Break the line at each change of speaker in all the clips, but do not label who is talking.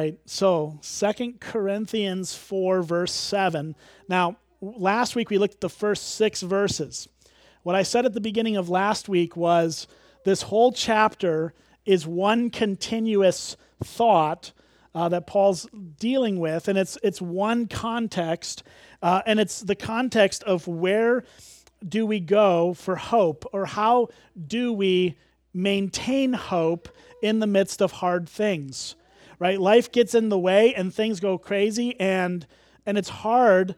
right. So, Second Corinthians 4, verse 7. Now, last week we looked at the first six verses. What I said at the beginning of last week was this whole chapter is one continuous thought uh, that Paul's dealing with, and it's, it's one context, uh, and it's the context of where do we go for hope, or how do we maintain hope in the midst of hard things, right? Life gets in the way and things go crazy, and, and it's hard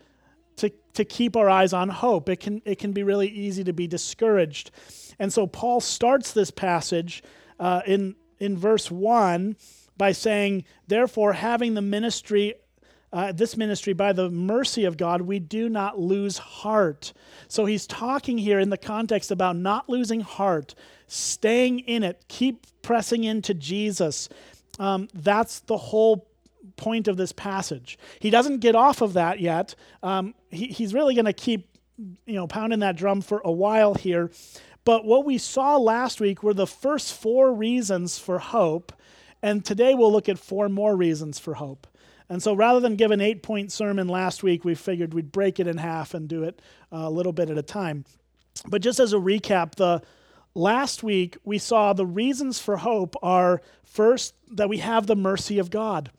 to, to keep our eyes on hope. It can, it can be really easy to be discouraged. And so Paul starts this passage uh, in, in verse 1 by saying, Therefore, having the ministry uh, this ministry by the mercy of God, we do not lose heart. So he's talking here in the context about not losing heart, staying in it, keep pressing into Jesus. Um, that's the whole point of this passage. He doesn't get off of that yet. Um, he, he's really going to keep, you know, pounding that drum for a while here. But what we saw last week were the first four reasons for hope, and today we'll look at four more reasons for hope. And so rather than give an eight point sermon last week, we figured we'd break it in half and do it a little bit at a time. But just as a recap, the last week we saw the reasons for hope are first that we have the mercy of God,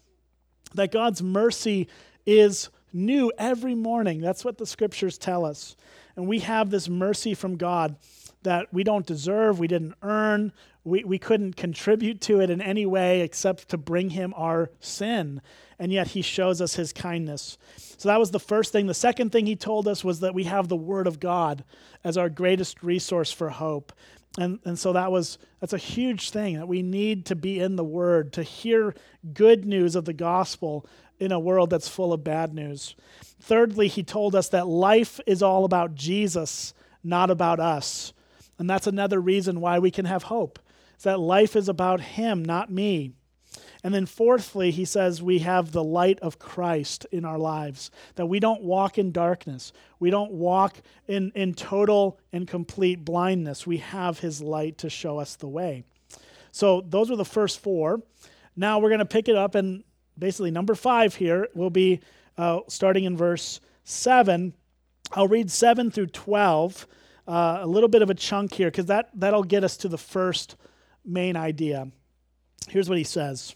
that God's mercy is new every morning. That's what the scriptures tell us. And we have this mercy from God that we don't deserve, we didn't earn, we, we couldn't contribute to it in any way except to bring him our sin. And yet he shows us his kindness. So that was the first thing. The second thing he told us was that we have the word of God as our greatest resource for hope. And, and so that was that's a huge thing that we need to be in the word to hear good news of the gospel in a world that's full of bad news. Thirdly, he told us that life is all about Jesus, not about us. And that's another reason why we can have hope that life is about Him, not me. And then, fourthly, he says we have the light of Christ in our lives, that we don't walk in darkness. We don't walk in, in total and complete blindness. We have his light to show us the way. So, those were the first four. Now, we're going to pick it up, and basically, number five here will be uh, starting in verse 7. I'll read 7 through 12, uh, a little bit of a chunk here, because that, that'll get us to the first main idea. Here's what he says.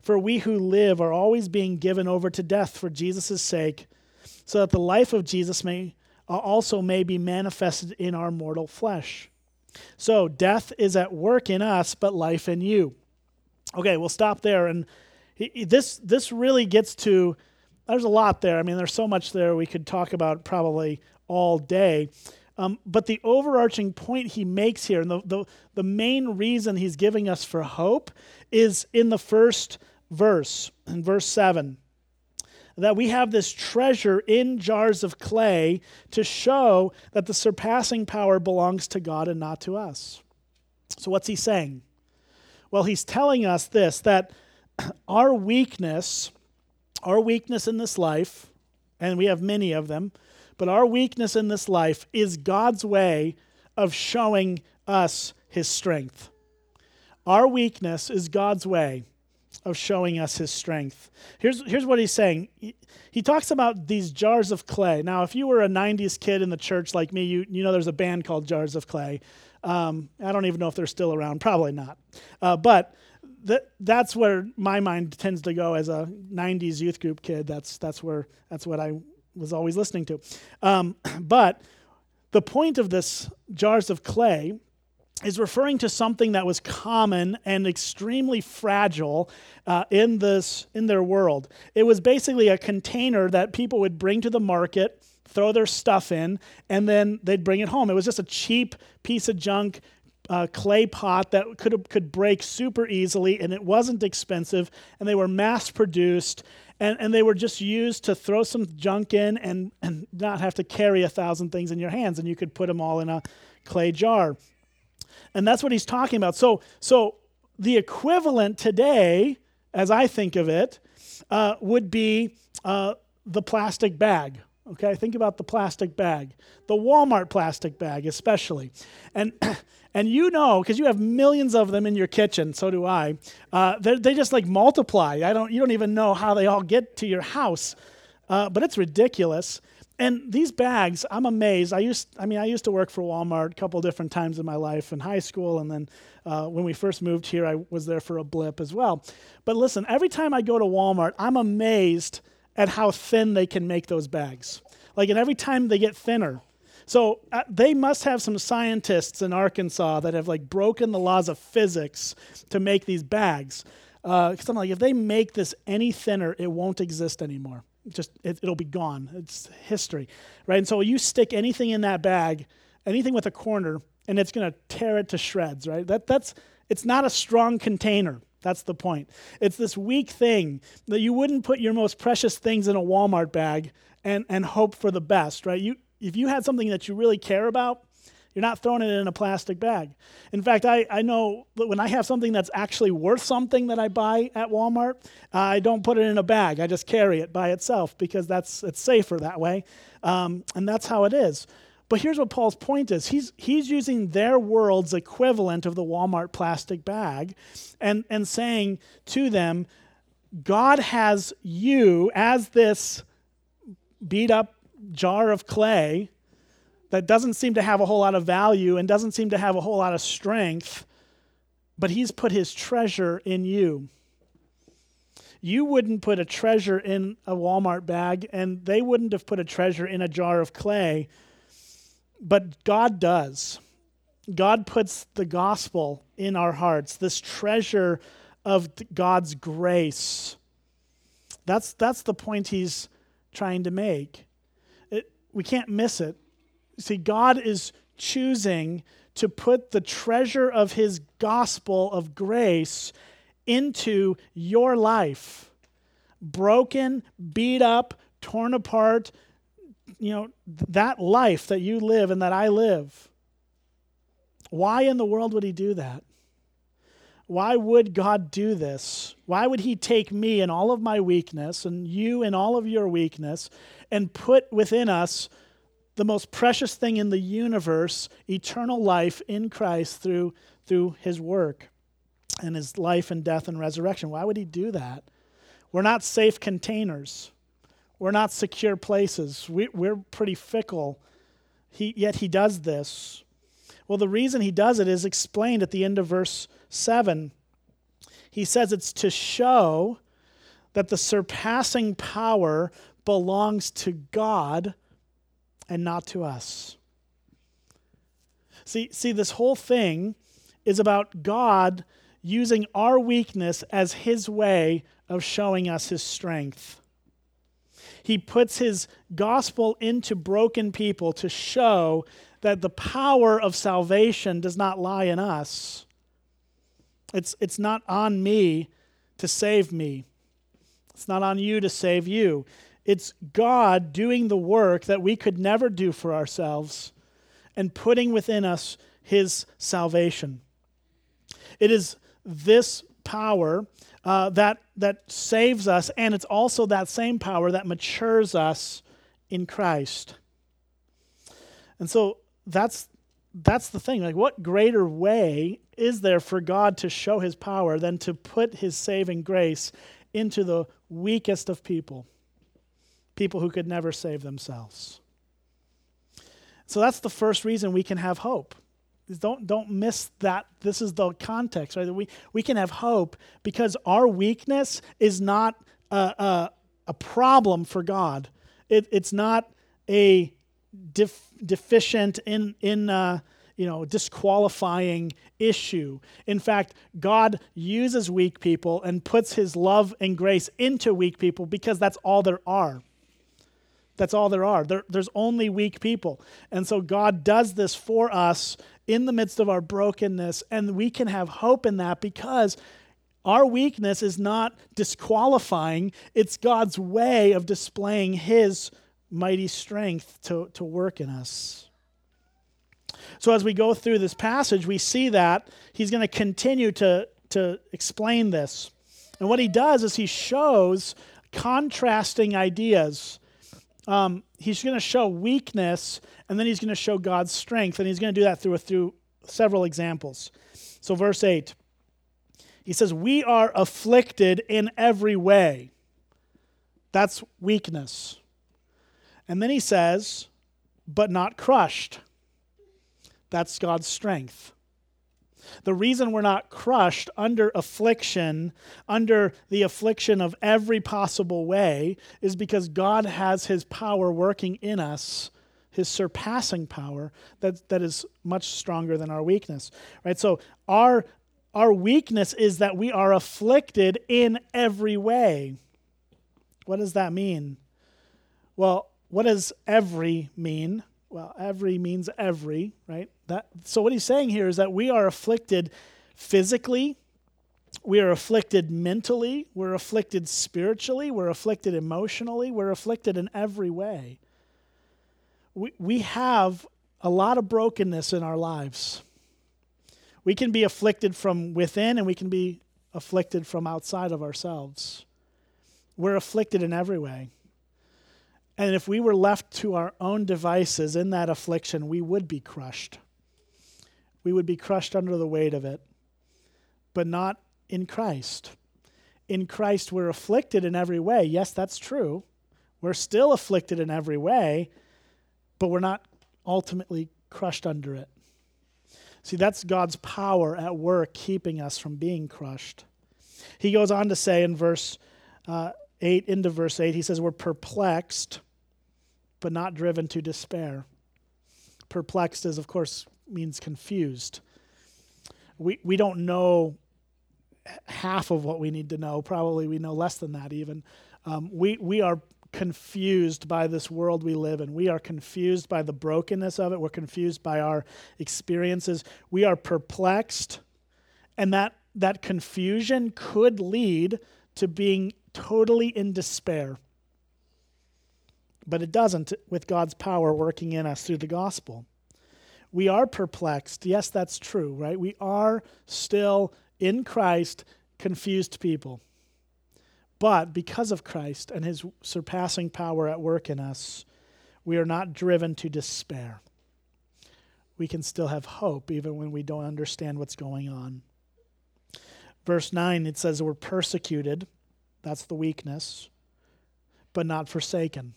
For we who live are always being given over to death for Jesus' sake, so that the life of Jesus may uh, also may be manifested in our mortal flesh. So death is at work in us, but life in you. Okay, we'll stop there. And this this really gets to there's a lot there. I mean, there's so much there we could talk about probably all day. Um, but the overarching point he makes here, and the, the, the main reason he's giving us for hope, is in the first verse, in verse 7 that we have this treasure in jars of clay to show that the surpassing power belongs to God and not to us. So, what's he saying? Well, he's telling us this that our weakness, our weakness in this life, and we have many of them, but our weakness in this life is God's way of showing us his strength. Our weakness is God's way of showing us his strength. Here's, here's what he's saying. He, he, talks about these jars of clay. Now, if you were a 90s kid in the church like me, you, you know there's a band called Jars of Clay. Um, I don't even know if they're still around. Probably not. Uh, but that, that's where my mind tends to go as a 90s youth group kid. That's, that's, where, that's what I was always listening to. Um, but the point of this jars of clay is referring to something that was common and extremely fragile uh, in this in their world. It was basically a container that people would bring to the market, throw their stuff in, and then they'd bring it home. It was just a cheap piece of junk, uh, clay pot that could could break super easily, and it wasn't expensive, and they were mass produced, and, and they were just used to throw some junk in and, and not have to carry a thousand things in your hands, and you could put them all in a clay jar. And that's what he's talking about. So, so the equivalent today, as I think of it, uh, would be uh, the plastic bag. Okay, think about the plastic bag, the Walmart plastic bag, especially. And And you know, because you have millions of them in your kitchen, so do I, uh, they just like multiply. I don't, you don't even know how they all get to your house, uh, but it's ridiculous. And these bags, I'm amazed. I used, I mean, I used to work for Walmart a couple different times in my life in high school, and then uh, when we first moved here, I was there for a blip as well. But listen, every time I go to Walmart, I'm amazed at how thin they can make those bags. Like, and every time they get thinner. So uh, they must have some scientists in Arkansas that have like broken the laws of physics to make these bags. Because uh, I'm like, if they make this any thinner, it won't exist anymore. Just it, it'll be gone. It's history, right? And so you stick anything in that bag, anything with a corner, and it's going to tear it to shreds, right? That that's it's not a strong container. That's the point. It's this weak thing that you wouldn't put your most precious things in a Walmart bag and, and hope for the best, right? You, if you had something that you really care about, you're not throwing it in a plastic bag. In fact, I, I know that when I have something that's actually worth something that I buy at Walmart, uh, I don't put it in a bag. I just carry it by itself because that's it's safer that way. Um, and that's how it is. But here's what Paul's point is he's, he's using their world's equivalent of the Walmart plastic bag and, and saying to them, God has you as this beat up jar of clay that doesn't seem to have a whole lot of value and doesn't seem to have a whole lot of strength, but he's put his treasure in you. You wouldn't put a treasure in a Walmart bag, and they wouldn't have put a treasure in a jar of clay, but God does. God puts the gospel in our hearts, this treasure of God's grace. That's, that's the point he's trying to make we can't miss it. See, God is choosing to put the treasure of his gospel of grace into your life. Broken, beat up, torn apart, you know, that life that you live and that I live. Why in the world would he do that? Why would God do this? Why would he take me and all of my weakness and you and all of your weakness and put within us the most precious thing in the universe, eternal life in Christ through, through his work and his life and death and resurrection. Why would he do that? We're not safe containers. We're not secure places. We, are pretty fickle. He, yet he does this. Well, the reason he does it is explained at the end of verse 7. He says it's to show that the surpassing power belongs to God and not to us. See, see, this whole thing is about God using our weakness as his way of showing us his strength. He puts his gospel into broken people to show that the power of salvation does not lie in us. It's, it's not on me to save me. It's not on you to save you. It's God doing the work that we could never do for ourselves and putting within us his salvation. It is this power uh, that, that saves us, and it's also that same power that matures us in Christ. And so that's, that's the thing. Like, what greater way is there for God to show his power than to put his saving grace into the weakest of people? People who could never save themselves. So that's the first reason we can have hope. Don't, don't miss that. This is the context, right? We, we can have hope because our weakness is not a, a, a problem for God. It, it's not a def, deficient in, in uh, you know, disqualifying issue. In fact, God uses weak people and puts his love and grace into weak people because that's all there are. That's all there are. There, there's only weak people. And so God does this for us in the midst of our brokenness, and we can have hope in that because our weakness is not disqualifying, it's God's way of displaying His mighty strength to, to work in us. So, as we go through this passage, we see that He's going to continue to, to explain this. And what He does is He shows contrasting ideas um, he's going to show weakness and then he's going to show God's strength. And he's going to do that through, through several examples. So, verse 8, he says, We are afflicted in every way. That's weakness. And then he says, But not crushed. That's God's strength. The reason we're not crushed under affliction, under the affliction of every possible way, is because God has his power working in us, his surpassing power that, that is much stronger than our weakness. Right? So our our weakness is that we are afflicted in every way. What does that mean? Well, what does every mean? well, every means every, right? That so what he's saying here is that we are afflicted physically, we are afflicted mentally, we're afflicted spiritually, we're afflicted emotionally, we're afflicted in every way. We we have a lot of brokenness in our lives. We can be afflicted from within and we can be afflicted from outside of ourselves. We're afflicted in every way. And if we were left to our own devices in that affliction, we would be crushed. We would be crushed under the weight of it, but not in Christ. In Christ, we're afflicted in every way. Yes, that's true. We're still afflicted in every way, but we're not ultimately crushed under it. See, that's God's power at work keeping us from being crushed. He goes on to say in verse uh, 8, into verse 8, he says, We're perplexed but not driven to despair. Perplexed is, of course, means confused. We, we don't know half of what we need to know. Probably we know less than that, even. Um, we, we are confused by this world we live in. We are confused by the brokenness of it. We're confused by our experiences. We are perplexed. And that, that confusion could lead to being totally in despair but it doesn't with God's power working in us through the gospel. We are perplexed. Yes, that's true, right? We are still in Christ confused people. But because of Christ and his surpassing power at work in us, we are not driven to despair. We can still have hope even when we don't understand what's going on. Verse 9, it says we're persecuted. That's the weakness, but not forsaken.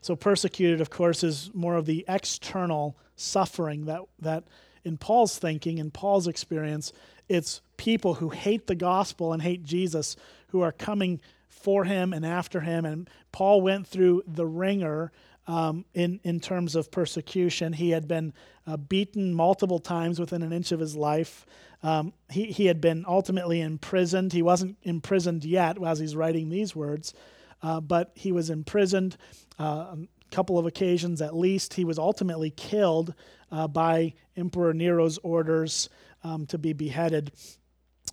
So, persecuted, of course, is more of the external suffering that, that in Paul's thinking, in Paul's experience, it's people who hate the gospel and hate Jesus who are coming for him and after him. And Paul went through the wringer um, in, in terms of persecution. He had been uh, beaten multiple times within an inch of his life. Um, he, he had been ultimately imprisoned. He wasn't imprisoned yet as he's writing these words, uh, but he was imprisoned a couple of occasions at least. He was ultimately killed uh, by Emperor Nero's orders um, to be beheaded.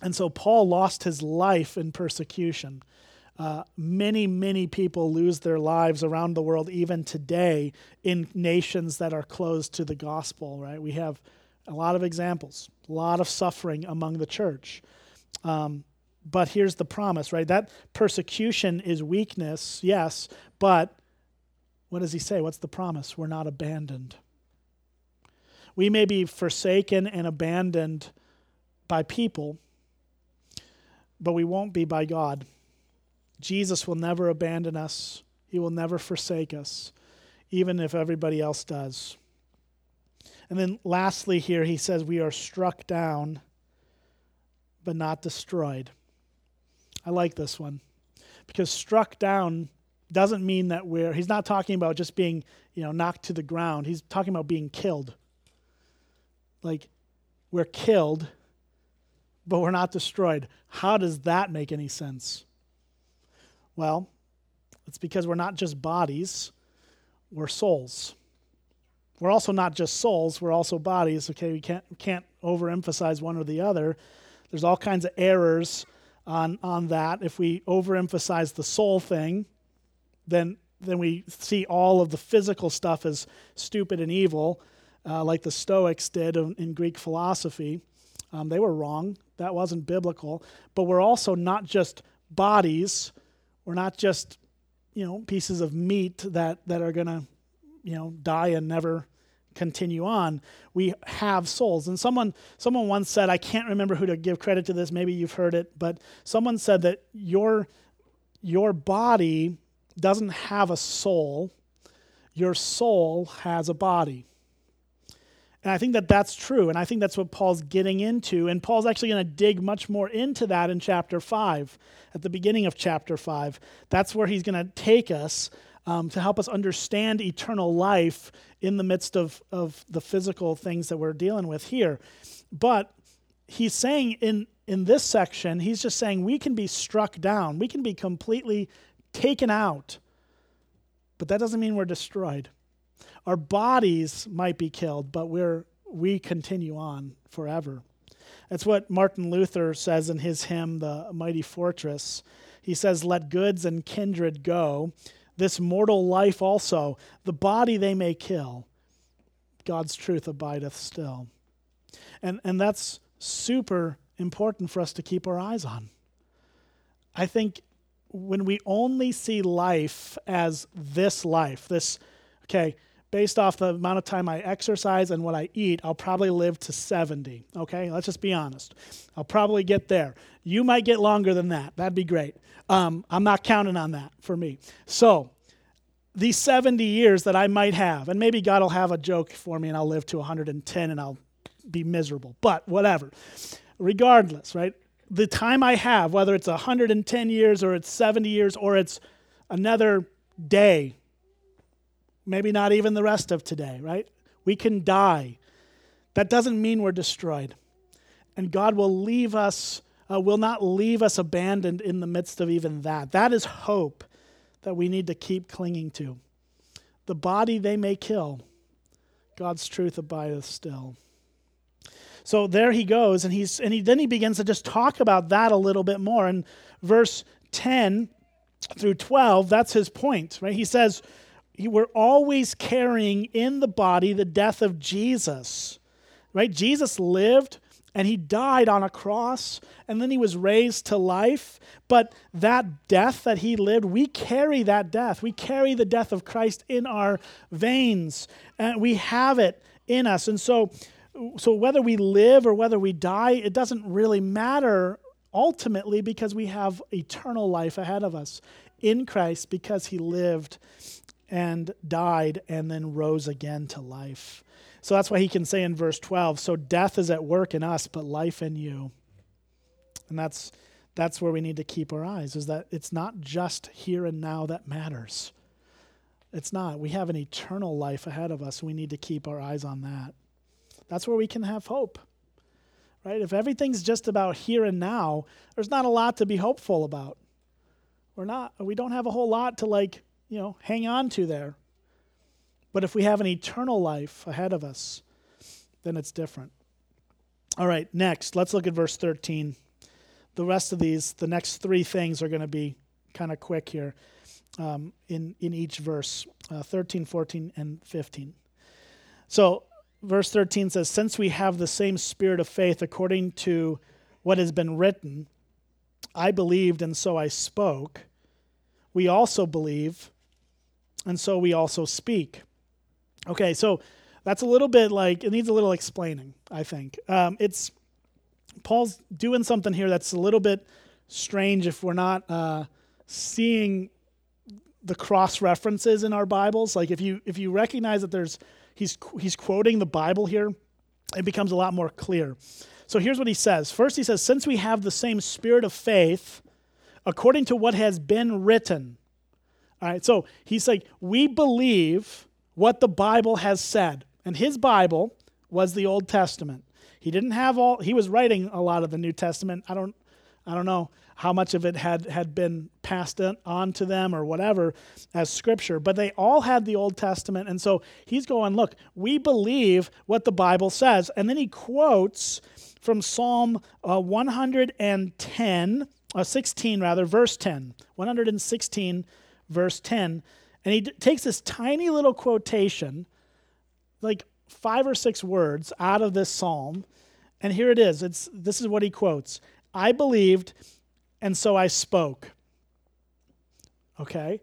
And so Paul lost his life in persecution. Uh, many, many people lose their lives around the world, even today, in nations that are closed to the gospel, right? We have a lot of examples, a lot of suffering among the church. Um, but here's the promise, right? That persecution is weakness, yes, but what does he say? What's the promise? We're not abandoned. We may be forsaken and abandoned by people, but we won't be by God. Jesus will never abandon us, He will never forsake us, even if everybody else does. And then lastly, here he says, We are struck down, but not destroyed. I like this one because struck down doesn't mean that we're, he's not talking about just being, you know, knocked to the ground. He's talking about being killed. Like, we're killed, but we're not destroyed. How does that make any sense? Well, It's because we're not just bodies, we're souls. We're also not just souls, we're also bodies. Okay, we can't, we can't overemphasize one or the other. There's all kinds of errors on, on that. If we overemphasize the soul thing, then, then we see all of the physical stuff as stupid and evil, uh, like the Stoics did in, in Greek philosophy. Um, they were wrong. That wasn't biblical. But we're also not just bodies. We're not just, you know, pieces of meat that, that are going to, you know, die and never continue on. We have souls. And someone someone once said, I can't remember who to give credit to this, maybe you've heard it, but someone said that your your body doesn't have a soul. Your soul has a body. And I think that that's true. And I think that's what Paul's getting into. And Paul's actually going to dig much more into that in chapter 5, at the beginning of chapter 5. That's where he's going to take us um, to help us understand eternal life in the midst of, of the physical things that we're dealing with here. But he's saying in, in this section, he's just saying we can be struck down, we can be completely taken out. But that doesn't mean we're destroyed. Our bodies might be killed, but we're, we continue on forever. That's what Martin Luther says in his hymn, The Mighty Fortress. He says, Let goods and kindred go, this mortal life also, the body they may kill. God's truth abideth still. And, and that's super important for us to keep our eyes on. I think when we only see life as this life, this, okay, based off the amount of time I exercise and what I eat, I'll probably live to 70. Okay, let's just be honest. I'll probably get there. You might get longer than that. That'd be great. Um, I'm not counting on that for me. So, these 70 years that I might have, and maybe God will have a joke for me and I'll live to 110 and I'll be miserable, but whatever. Regardless, right? The time I have, whether it's 110 years or it's 70 years or it's another day maybe not even the rest of today, right? We can die. That doesn't mean we're destroyed. And God will leave us, uh, will not leave us abandoned in the midst of even that. That is hope that we need to keep clinging to. The body they may kill, God's truth abideth still. So there he goes, and he's and he then he begins to just talk about that a little bit more. In verse 10 through 12, that's his point, right? He says, we're always carrying in the body the death of Jesus, right? Jesus lived and he died on a cross and then he was raised to life. But that death that he lived, we carry that death. We carry the death of Christ in our veins and we have it in us. And so, so whether we live or whether we die, it doesn't really matter ultimately because we have eternal life ahead of us in Christ because he lived and died and then rose again to life. So that's why he can say in verse 12, so death is at work in us, but life in you. And that's that's where we need to keep our eyes is that it's not just here and now that matters. It's not. We have an eternal life ahead of us. We need to keep our eyes on that. That's where we can have hope. Right? If everything's just about here and now, there's not a lot to be hopeful about. We're not we don't have a whole lot to like you know, hang on to there. But if we have an eternal life ahead of us, then it's different. All right, next, let's look at verse 13. The rest of these, the next three things are going to be kind of quick here um, in, in each verse uh, 13, 14, and 15. So, verse 13 says, Since we have the same spirit of faith according to what has been written, I believed and so I spoke. We also believe and so we also speak. Okay, so that's a little bit like it needs a little explaining. I think um, it's Paul's doing something here that's a little bit strange if we're not uh, seeing the cross references in our Bibles. Like if you if you recognize that there's he's he's quoting the Bible here, it becomes a lot more clear. So here's what he says. First, he says, "Since we have the same spirit of faith, according to what has been written." All right, so he's like, we believe what the Bible has said. And his Bible was the Old Testament. He didn't have all, he was writing a lot of the New Testament. I don't, I don't know how much of it had, had been passed on to them or whatever as scripture, but they all had the Old Testament. And so he's going, look, we believe what the Bible says. And then he quotes from Psalm uh, 110, uh, 16 rather, verse 10. 116, verse 10. And he d- takes this tiny little quotation, like five or six words out of this psalm. And here it is. It's, this is what he quotes I believed, and so I spoke. Okay?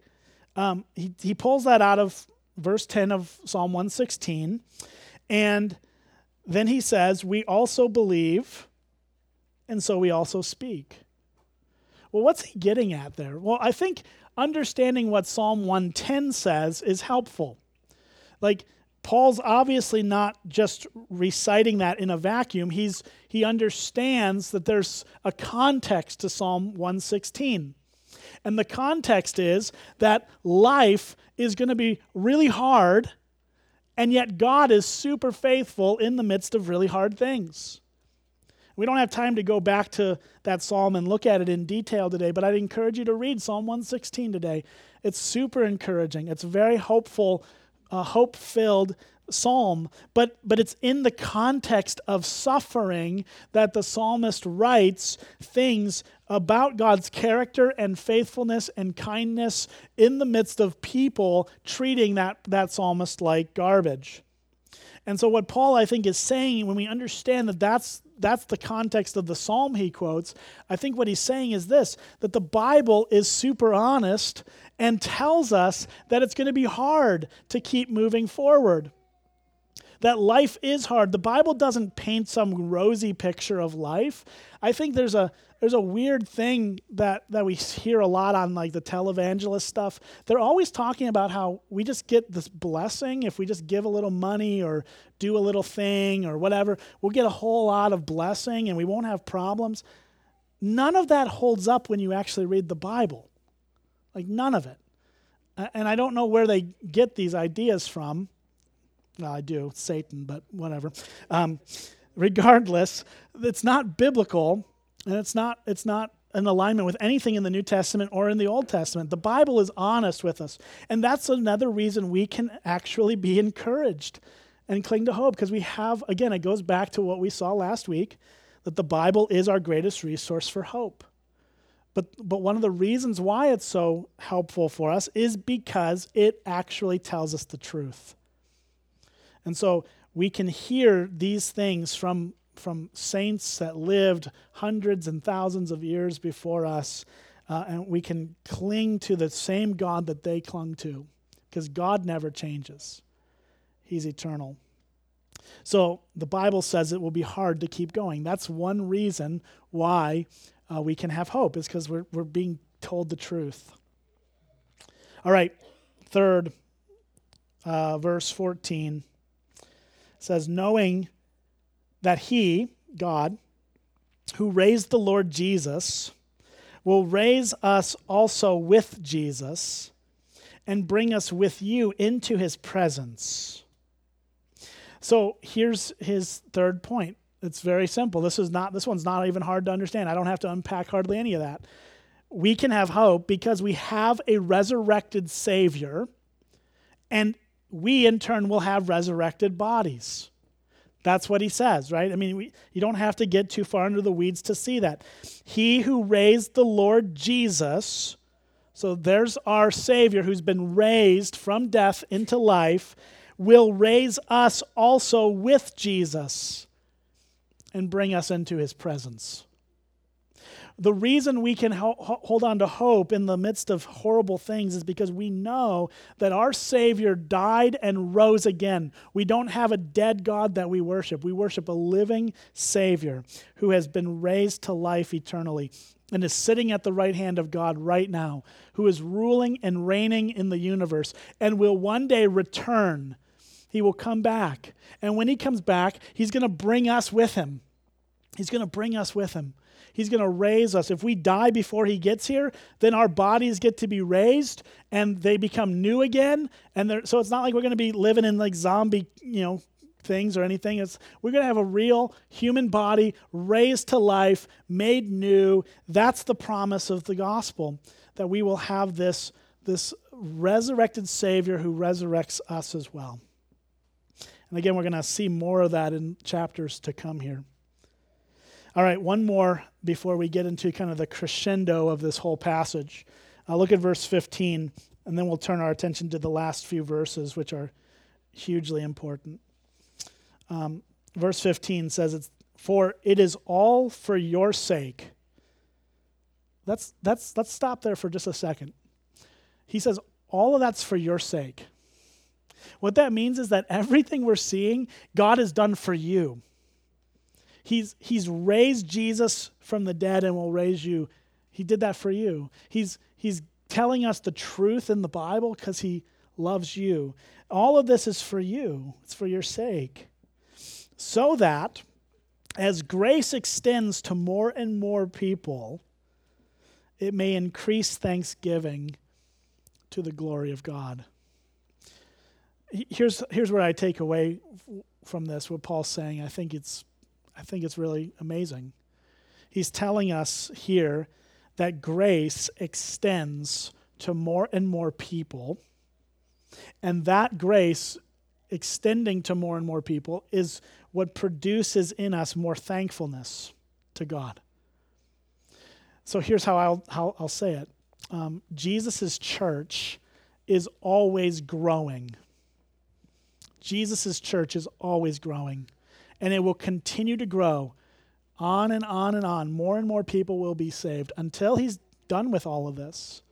Um, he, he pulls that out of verse 10 of Psalm 116. And then he says, We also believe, and so we also speak. Well, what's he getting at there? Well, I think understanding what Psalm 110 says is helpful. Like, Paul's obviously not just reciting that in a vacuum. He's, he understands that there's a context to Psalm 116. And the context is that life is going to be really hard and yet, God is super faithful in the midst of really hard things. We don't have time to go back to that psalm and look at it in detail today, but I'd encourage you to read Psalm 116 today. It's super encouraging. It's very hopeful, uh, hope filled psalm, but, but it's in the context of suffering that the psalmist writes things about God's character and faithfulness and kindness in the midst of people treating that, that psalmist like garbage. And so, what Paul, I think, is saying when we understand that that's, that's the context of the psalm he quotes, I think what he's saying is this that the Bible is super honest and tells us that it's going to be hard to keep moving forward that life is hard. The Bible doesn't paint some rosy picture of life. I think there's a there's a weird thing that that we hear a lot on like the televangelist stuff. They're always talking about how we just get this blessing if we just give a little money or do a little thing or whatever. We'll get a whole lot of blessing and we won't have problems. None of that holds up when you actually read the Bible. Like none of it. And I don't know where they get these ideas from. Well, I do, Satan, but whatever. Um, regardless, it's not biblical, and it's not it's not in alignment with anything in the New Testament or in the Old Testament. The Bible is honest with us, and that's another reason we can actually be encouraged and cling to hope because we have again. It goes back to what we saw last week that the Bible is our greatest resource for hope. But, but one of the reasons why it's so helpful for us is because it actually tells us the truth. And so we can hear these things from, from saints that lived hundreds and thousands of years before us, uh, and we can cling to the same God that they clung to, because God never changes, He's eternal. So the Bible says it will be hard to keep going. That's one reason why uh, we can have hope, is because we're, we're being told the truth. All right, third, uh, verse 14 says, knowing that he, God, who raised the Lord Jesus, will raise us also with Jesus and bring us with you into his presence. So here's his third point. It's very simple. This is not this one's not even hard to understand. I don't have to unpack hardly any of that. We can have hope because we have a resurrected savior and we in turn will have resurrected bodies. That's what he says, right? I mean, we, you don't have to get too far into the weeds to see that. He who raised the Lord Jesus, so there's our Savior who's been raised from death into life, will raise us also with Jesus and bring us into his presence. The reason we can ho- hold on to hope in the midst of horrible things is because we know that our Savior died and rose again. We don't have a dead God that we worship. We worship a living Savior who has been raised to life eternally and is sitting at the right hand of God right now, who is ruling and reigning in the universe and will one day return. He will come back. And when he comes back, he's going to bring us with him. He's going to bring us with him. He's going to raise us. If we die before he gets here, then our bodies get to be raised and they become new again. And so it's not like we're going to be living in like zombie, you know, things or anything. It's, we're going to have a real human body raised to life, made new. That's the promise of the gospel, that we will have this, this resurrected Savior who resurrects us as well. And again, we're going to see more of that in chapters to come here. All right, one more before we get into kind of the crescendo of this whole passage. Uh, look at verse 15, and then we'll turn our attention to the last few verses, which are hugely important. Um, verse 15 says, it's, For it is all for your sake. Let's, let's, let's stop there for just a second. He says, All of that's for your sake. What that means is that everything we're seeing, God has done for you. He's, he's raised Jesus from the dead and will raise you. He did that for you. He's, he's telling us the truth in the Bible because he loves you. All of this is for you, it's for your sake. So that as grace extends to more and more people, it may increase thanksgiving to the glory of God here's here's what I take away from this. What Paul's saying, I think it's I think it's really amazing. He's telling us here that grace extends to more and more people, and that grace extending to more and more people is what produces in us more thankfulness to God. So here's how I'll, how I'll say it um, Jesus' church is always growing. Jesus' church is always growing, and it will continue to grow on and on and on. More and more people will be saved until he's done with all of this.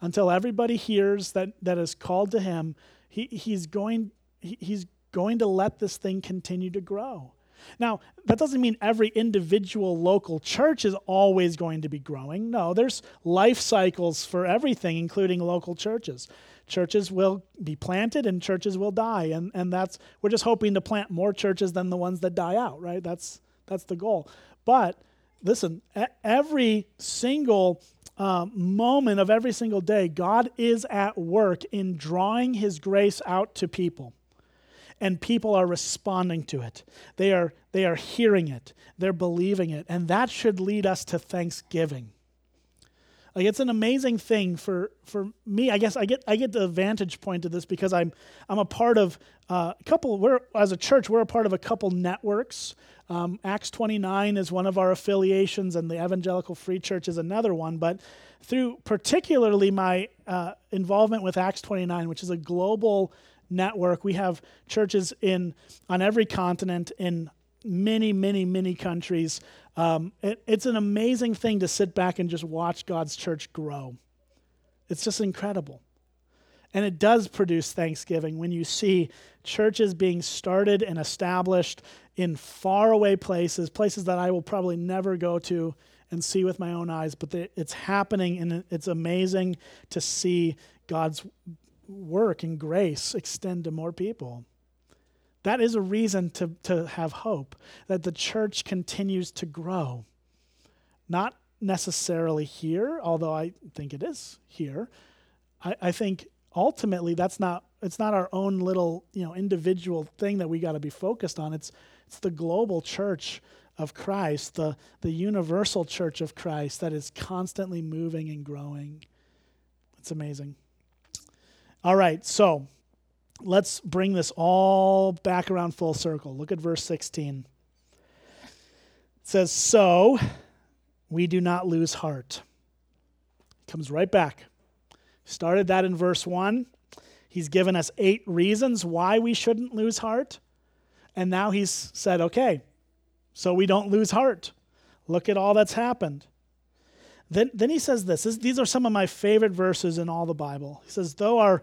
Until everybody hears that, that is called to him, he, he's, going, he, he's going to let this thing continue to grow. Now, that doesn't mean every individual local church is always going to be growing. No, there's life cycles for everything, including local churches churches will be planted and churches will die. And, and that's we're just hoping to plant more churches than the ones that die out right? That's that's the goal. But listen every single um, moment of every single day god is at work in drawing his grace out to people. And people are responding to it. They are they are hearing it. They're believing it. And that should lead us to thanksgiving like it's an amazing thing for for me. I guess I get I get the vantage point of this because I'm I'm a part of uh, a couple. We're as a church we're a part of a couple networks. Um, Acts 29 is one of our affiliations, and the Evangelical Free Church is another one. But through particularly my uh, involvement with Acts 29, which is a global network, we have churches in on every continent in many, many, many countries. Um, it, it's an amazing thing to sit back and just watch God's church grow. It's just incredible. And it does produce thanksgiving when you see churches being started and established in faraway places, places that I will probably never go to and see with my own eyes, but it's happening and it's amazing to see God's work and grace extend to more people. That is a reason to, to have hope that the church continues to grow. Not necessarily here, although I think it is here. I, I think ultimately that's not it's not our own little you know individual thing that we got to be focused on. It's it's the global church of Christ, the, the universal church of Christ that is constantly moving and growing. It's amazing. All right, so let's bring this all back around full circle. Look at verse 16. It says, So we do not lose heart. Comes right back. Started that in verse 1. He's given us eight reasons why we shouldn't lose heart. And now he's said, okay, so we don't lose heart. Look at all that's happened. Then, then he says this, this these are some of my favorite verses in all the Bible. He says, Though our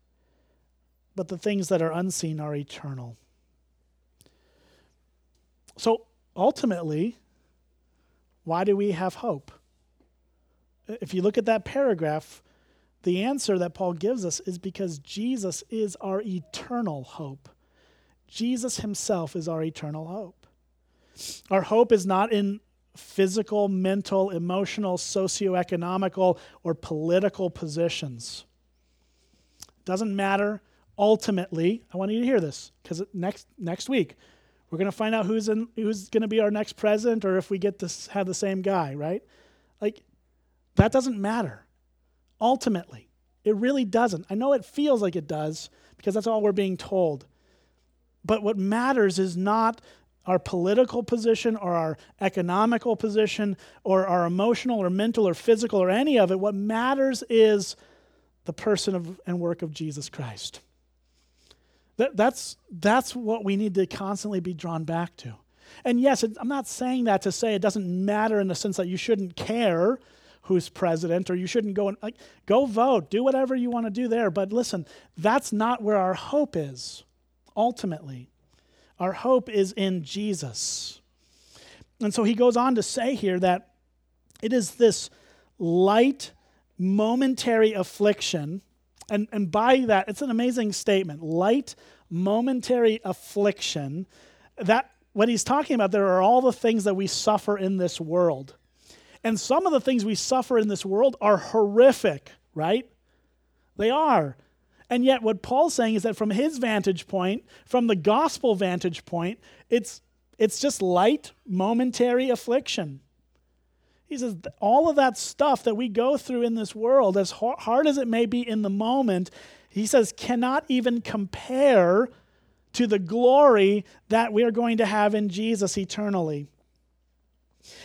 but the things that are unseen are eternal. So, ultimately, why do we have hope? If you look at that paragraph, the answer that Paul gives us is because Jesus is our eternal hope. Jesus himself is our eternal hope. Our hope is not in physical, mental, emotional, socioeconomical, or political positions. It Doesn't matter. Ultimately, I want you to hear this because next next week we're going to find out who's in, who's going to be our next president, or if we get to have the same guy, right? Like that doesn't matter. Ultimately, it really doesn't. I know it feels like it does because that's all we're being told. But what matters is not our political position or our economical position or our emotional or mental or physical or any of it. What matters is the person of, and work of Jesus Christ. That, that's, that's what we need to constantly be drawn back to. And yes, it, I'm not saying that to say it doesn't matter in the sense that you shouldn't care who's president or you shouldn't go and like, go vote, do whatever you want to do there. But listen, that's not where our hope is ultimately. Our hope is in Jesus. And so he goes on to say here that it is this light, momentary affliction. And, and by that, it's an amazing statement light, momentary affliction. That what he's talking about, there are all the things that we suffer in this world. And some of the things we suffer in this world are horrific, right? They are. And yet, what Paul's saying is that from his vantage point, from the gospel vantage point, it's, it's just light, momentary affliction. He says, all of that stuff that we go through in this world, as hard as it may be in the moment, he says, cannot even compare to the glory that we are going to have in Jesus eternally.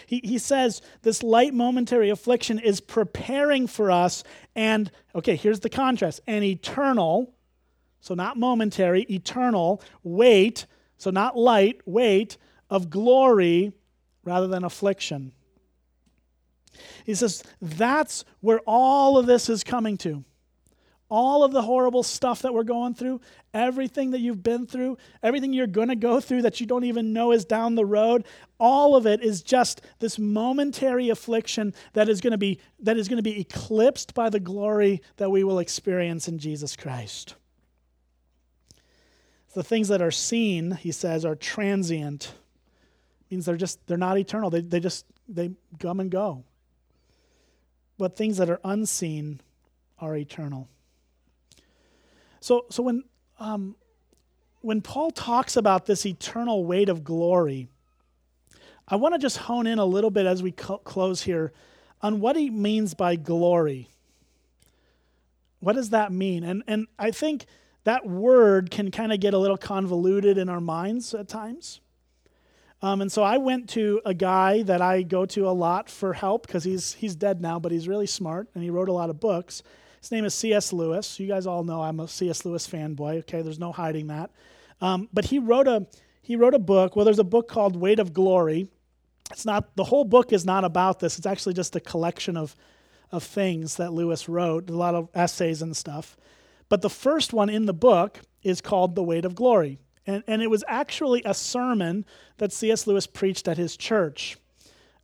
He, he says this light momentary affliction is preparing for us, and okay, here's the contrast an eternal, so not momentary, eternal weight, so not light, weight of glory rather than affliction. He says that's where all of this is coming to all of the horrible stuff that we're going through, everything that you've been through, everything you're going to go through that you don't even know is down the road, all of it is just this momentary affliction that is going to be that is going to be eclipsed by the glory that we will experience in Jesus Christ. The things that are seen, he says, are transient. It means they're just they're not eternal. They they just they come and go. But things that are unseen are eternal. So, so when, um, when Paul talks about this eternal weight of glory, I want to just hone in a little bit as we co- close here on what he means by glory. What does that mean? And, and I think that word can kind of get a little convoluted in our minds at times. Um, and so I went to a guy that I go to a lot for help because he's, he's dead now, but he's really smart and he wrote a lot of books. His name is C.S. Lewis. You guys all know I'm a C.S. Lewis fanboy. Okay, there's no hiding that. Um, but he wrote a he wrote a book. Well, there's a book called Weight of Glory. It's not the whole book is not about this. It's actually just a collection of of things that Lewis wrote, a lot of essays and stuff. But the first one in the book is called The Weight of Glory. And, and it was actually a sermon that C.S. Lewis preached at his church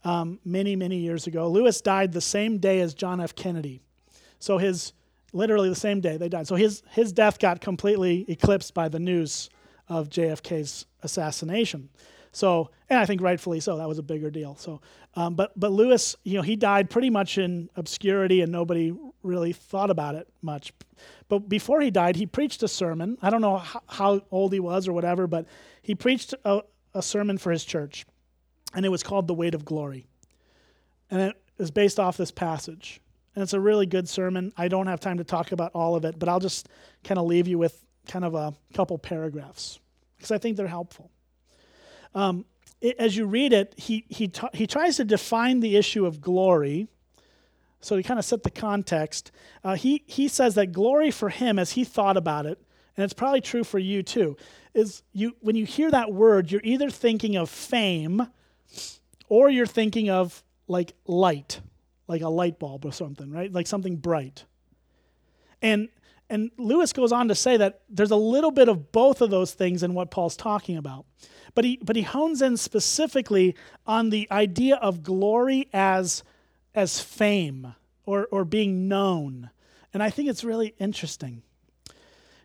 um, many, many years ago. Lewis died the same day as John F. Kennedy. So his literally the same day they died. So his his death got completely eclipsed by the news of JFK's assassination. So, and I think rightfully so. That was a bigger deal. So, um, but but Lewis, you know, he died pretty much in obscurity, and nobody really thought about it much. But before he died, he preached a sermon. I don't know how, old he was or whatever, but he preached a, a sermon for his church, and it was called "The Weight of Glory," and it is based off this passage. And it's a really good sermon. I don't have time to talk about all of it, but I'll just kind of leave you with kind of a couple paragraphs because I think they're helpful. Um, it, as you read it, he, he, he tries to define the issue of glory. So to kind of set the context. Uh, he, he says that glory for him, as he thought about it, and it's probably true for you too, is you when you hear that word, you're either thinking of fame or you're thinking of like light like a light bulb or something, right? Like something bright. And and Lewis goes on to say that there's a little bit of both of those things in what Paul's talking about. But he, but he hones in specifically on the idea of glory as, as fame or, or being known. And I think it's really interesting.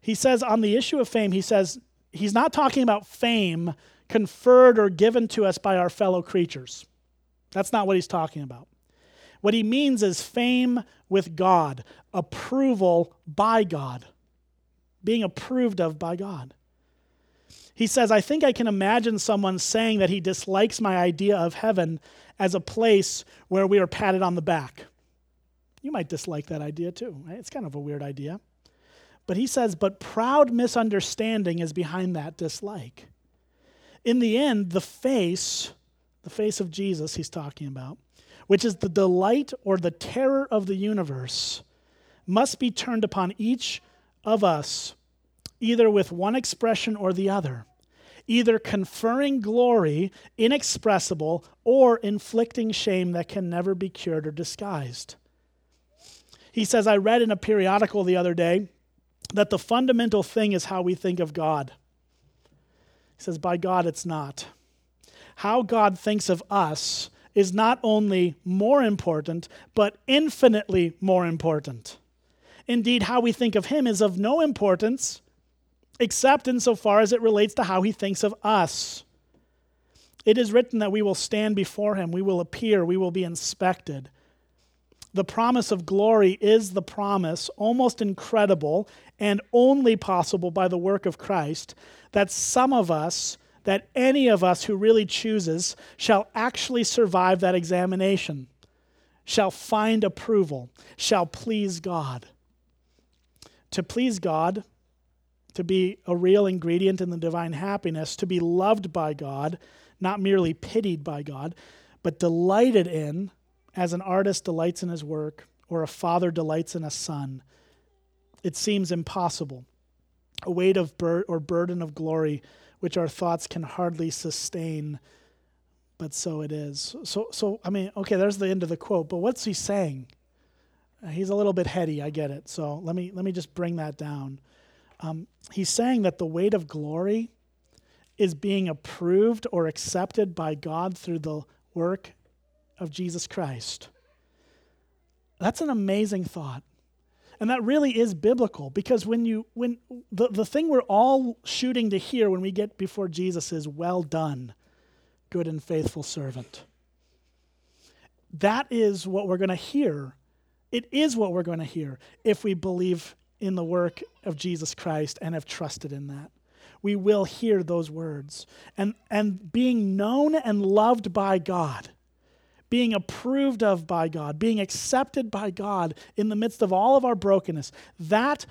He says on the issue of fame, he says he's not talking about fame conferred or given to us by our fellow creatures. That's not what he's talking about. What he means is fame with God, approval by God, being approved of by God. He says, I think I can imagine someone saying that he dislikes my idea of heaven as a place where we are patted on the back. You might dislike that idea too. Right? It's kind of a weird idea. But he says, but proud misunderstanding is behind that dislike. In the end, the face, the face of Jesus he's talking about, which is the delight or the terror of the universe, must be turned upon each of us, either with one expression or the other, either conferring glory inexpressible or inflicting shame that can never be cured or disguised. He says, I read in a periodical the other day that the fundamental thing is how we think of God. He says, By God, it's not. How God thinks of us is not only more important, but infinitely more important. Indeed, how we think of Him is of no importance except insofar as it relates to how He thinks of us. It is written that we will stand before Him, we will appear, we will be inspected. The promise of glory is the promise, almost incredible and only possible by the work of Christ, that some of us that any of us who really chooses shall actually survive that examination, shall find approval, shall please God. To please God, to be a real ingredient in the divine happiness, to be loved by God, not merely pitied by God, but delighted in, as an artist delights in his work, or a father delights in a son. It seems impossible. A weight of bur- or burden of glory which our thoughts can hardly sustain, but so it is. So, so I mean, okay, there's the end of the quote, but what's he saying? He's a little bit heady, I get it. So let me, let me just bring that down. Um, he's saying that the weight of glory is being approved or accepted by God through the work of Jesus Christ. That's an amazing thought. And that really is biblical because when you when the, the thing we're all shooting to hear when we get before Jesus is well done, good and faithful servant. That is what we're going to hear. It is what we're going to hear if we believe in the work of Jesus Christ and have trusted in that. We will hear those words. And and being known and loved by God being approved of by God, being accepted by God in the midst of all of our brokenness, that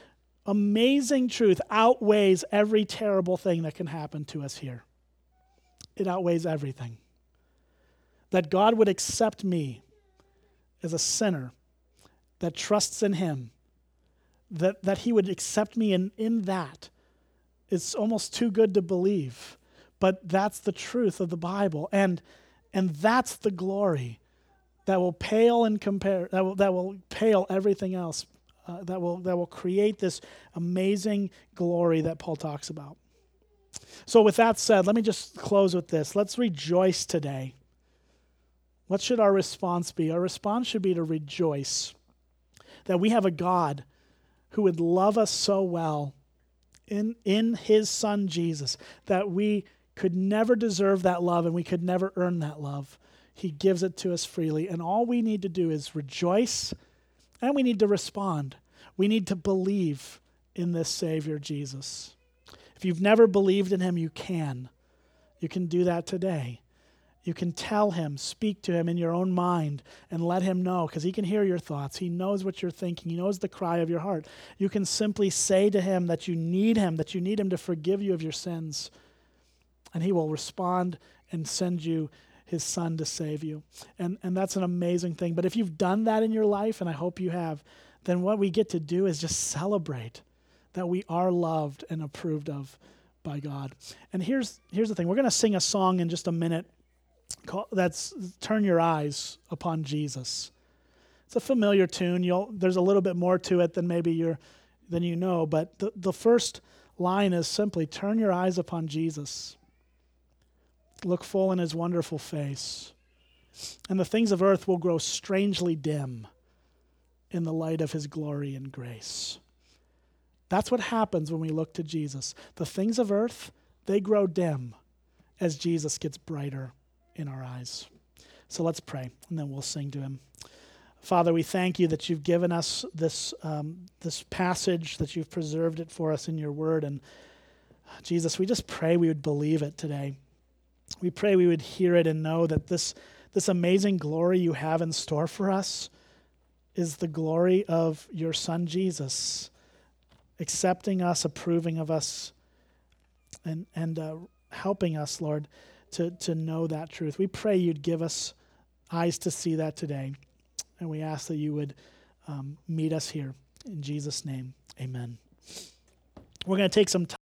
amazing truth outweighs every terrible thing that can happen to us here. It outweighs everything. That God would accept me as a sinner that trusts in Him, that, that He would accept me in, in that. It's almost too good to believe, but that's the truth of the Bible. And and that's the glory that will pale and compare, that will, that will pale everything else, uh, that, will, that will create this amazing glory that Paul talks about. So, with that said, let me just close with this. Let's rejoice today. What should our response be? Our response should be to rejoice that we have a God who would love us so well in, in his son Jesus that we could never deserve that love and we could never earn that love. He gives it to us freely. And all we need to do is rejoice and we need to respond. We need to believe in this Savior, Jesus. If you've never believed in him, you can. You can do that today. You can tell him, speak to him in your own mind, and let him know because he can hear your thoughts. He knows what you're thinking, he knows the cry of your heart. You can simply say to him that you need him, that you need him to forgive you of your sins and he will respond and send you his son to save you. And, and that's an amazing thing. But if you've done that in your life, and I hope you have, then what we get to do is just celebrate that we are loved and approved of by God. And here's, here's the thing we're going to sing a song in just a minute called, that's Turn Your Eyes Upon Jesus. It's a familiar tune. You'll, there's a little bit more to it than maybe you're then you know. But the, the first line is simply turn your eyes upon Jesus. Look full in his wonderful face. And the things of earth will grow strangely dim in the light of his glory and grace. That's what happens when we look to Jesus. The things of earth, they grow dim as Jesus gets brighter in our eyes. So let's pray, and then we'll sing to him. Father, we thank you that you've given us this, um, this passage, that you've preserved it for us in your word. And Jesus, we just pray we would believe it today. We pray we would hear it and know that this, this amazing glory you have in store for us is the glory of your Son, Jesus, accepting us, approving of us, and, and uh, helping us, Lord, to, to know that truth. We pray you'd give us eyes to see that today. And we ask that you would um, meet us here. In Jesus' name, amen. We're going to take some time.